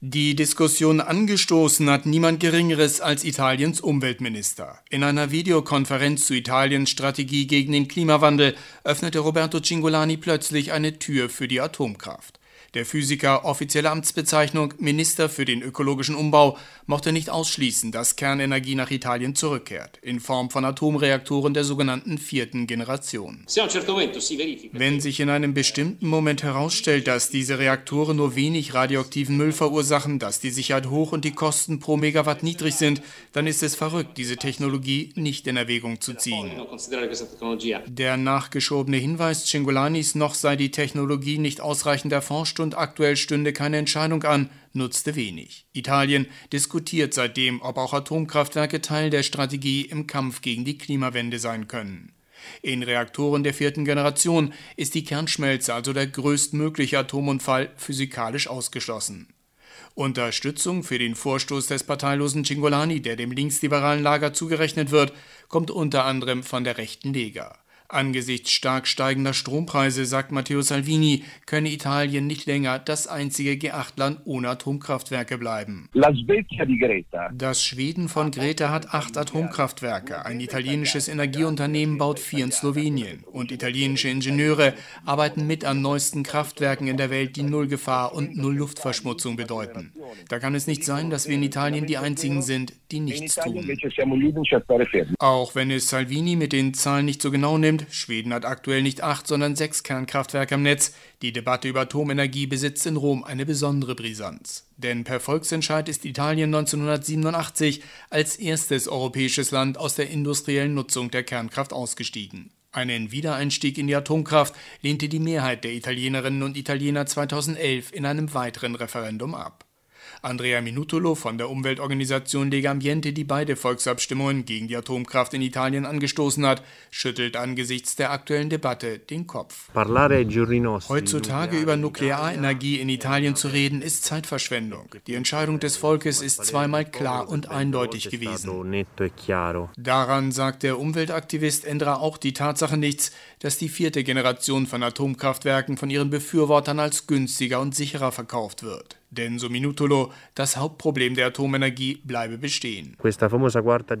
Die Diskussion angestoßen hat niemand Geringeres als Italiens Umweltminister. In einer Videokonferenz zu Italiens Strategie gegen den Klimawandel öffnete Roberto Cingolani plötzlich eine Tür für die Atomkraft. Der Physiker, offizielle Amtsbezeichnung Minister für den ökologischen Umbau, mochte nicht ausschließen, dass Kernenergie nach Italien zurückkehrt, in Form von Atomreaktoren der sogenannten vierten Generation. Wenn sich in einem bestimmten Moment herausstellt, dass diese Reaktoren nur wenig radioaktiven Müll verursachen, dass die Sicherheit hoch und die Kosten pro Megawatt niedrig sind, dann ist es verrückt, diese Technologie nicht in Erwägung zu ziehen. Der nachgeschobene Hinweis Cingolanis, noch sei die Technologie nicht ausreichend erforscht und aktuell stünde keine Entscheidung an, nutzte wenig. Italien diskutiert seitdem, ob auch Atomkraftwerke Teil der Strategie im Kampf gegen die Klimawende sein können. In Reaktoren der vierten Generation ist die Kernschmelze, also der größtmögliche Atomunfall, physikalisch ausgeschlossen. Unterstützung für den Vorstoß des parteilosen Cingolani, der dem linksliberalen Lager zugerechnet wird, kommt unter anderem von der rechten Lega. Angesichts stark steigender Strompreise, sagt Matteo Salvini, könne Italien nicht länger das einzige G8-Land ohne Atomkraftwerke bleiben. Das Schweden von Greta hat acht Atomkraftwerke. Ein italienisches Energieunternehmen baut vier in Slowenien. Und italienische Ingenieure arbeiten mit an neuesten Kraftwerken in der Welt, die Null Gefahr und Null Luftverschmutzung bedeuten. Da kann es nicht sein, dass wir in Italien die einzigen sind, die nichts tun. Auch wenn es Salvini mit den Zahlen nicht so genau nimmt, Schweden hat aktuell nicht acht, sondern sechs Kernkraftwerke am Netz. Die Debatte über Atomenergie besitzt in Rom eine besondere Brisanz. Denn per Volksentscheid ist Italien 1987 als erstes europäisches Land aus der industriellen Nutzung der Kernkraft ausgestiegen. Einen Wiedereinstieg in die Atomkraft lehnte die Mehrheit der Italienerinnen und Italiener 2011 in einem weiteren Referendum ab. Andrea Minutolo von der Umweltorganisation Lega Ambiente, die beide Volksabstimmungen gegen die Atomkraft in Italien angestoßen hat, schüttelt angesichts der aktuellen Debatte den Kopf. Heutzutage über Nuklearenergie in Italien zu reden, ist Zeitverschwendung. Die Entscheidung des Volkes ist zweimal klar und eindeutig gewesen. E Daran sagt der Umweltaktivist Endra auch die Tatsache nichts, dass die vierte Generation von Atomkraftwerken von ihren Befürwortern als günstiger und sicherer verkauft wird. Denn, so Minutolo, das Hauptproblem der Atomenergie bleibe bestehen.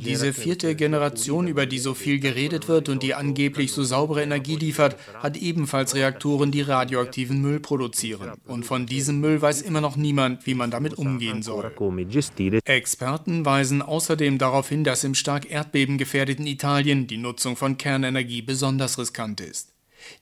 Diese vierte Generation, über die so viel geredet wird und die angeblich so saubere Energie liefert, hat ebenfalls Reaktoren, die radioaktiven Müll produzieren. Und von diesem Müll weiß immer noch niemand, wie man damit umgehen soll. Experten weisen außerdem darauf hin, dass im stark erdbebengefährdeten Italien die Nutzung von Kernenergie besonders riskant ist.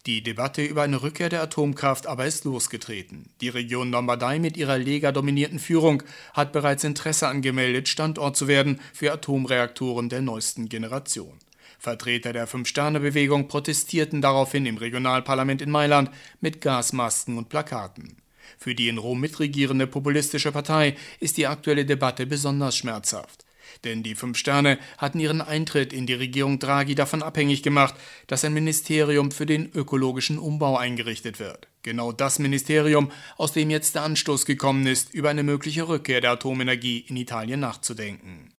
Die Debatte über eine Rückkehr der Atomkraft aber ist losgetreten. Die Region Lombardei mit ihrer Lega-dominierten Führung hat bereits Interesse angemeldet, Standort zu werden für Atomreaktoren der neuesten Generation. Vertreter der Fünf-Sterne-Bewegung protestierten daraufhin im Regionalparlament in Mailand mit Gasmasken und Plakaten. Für die in Rom mitregierende populistische Partei ist die aktuelle Debatte besonders schmerzhaft. Denn die Fünf Sterne hatten ihren Eintritt in die Regierung Draghi davon abhängig gemacht, dass ein Ministerium für den ökologischen Umbau eingerichtet wird. Genau das Ministerium, aus dem jetzt der Anstoß gekommen ist, über eine mögliche Rückkehr der Atomenergie in Italien nachzudenken.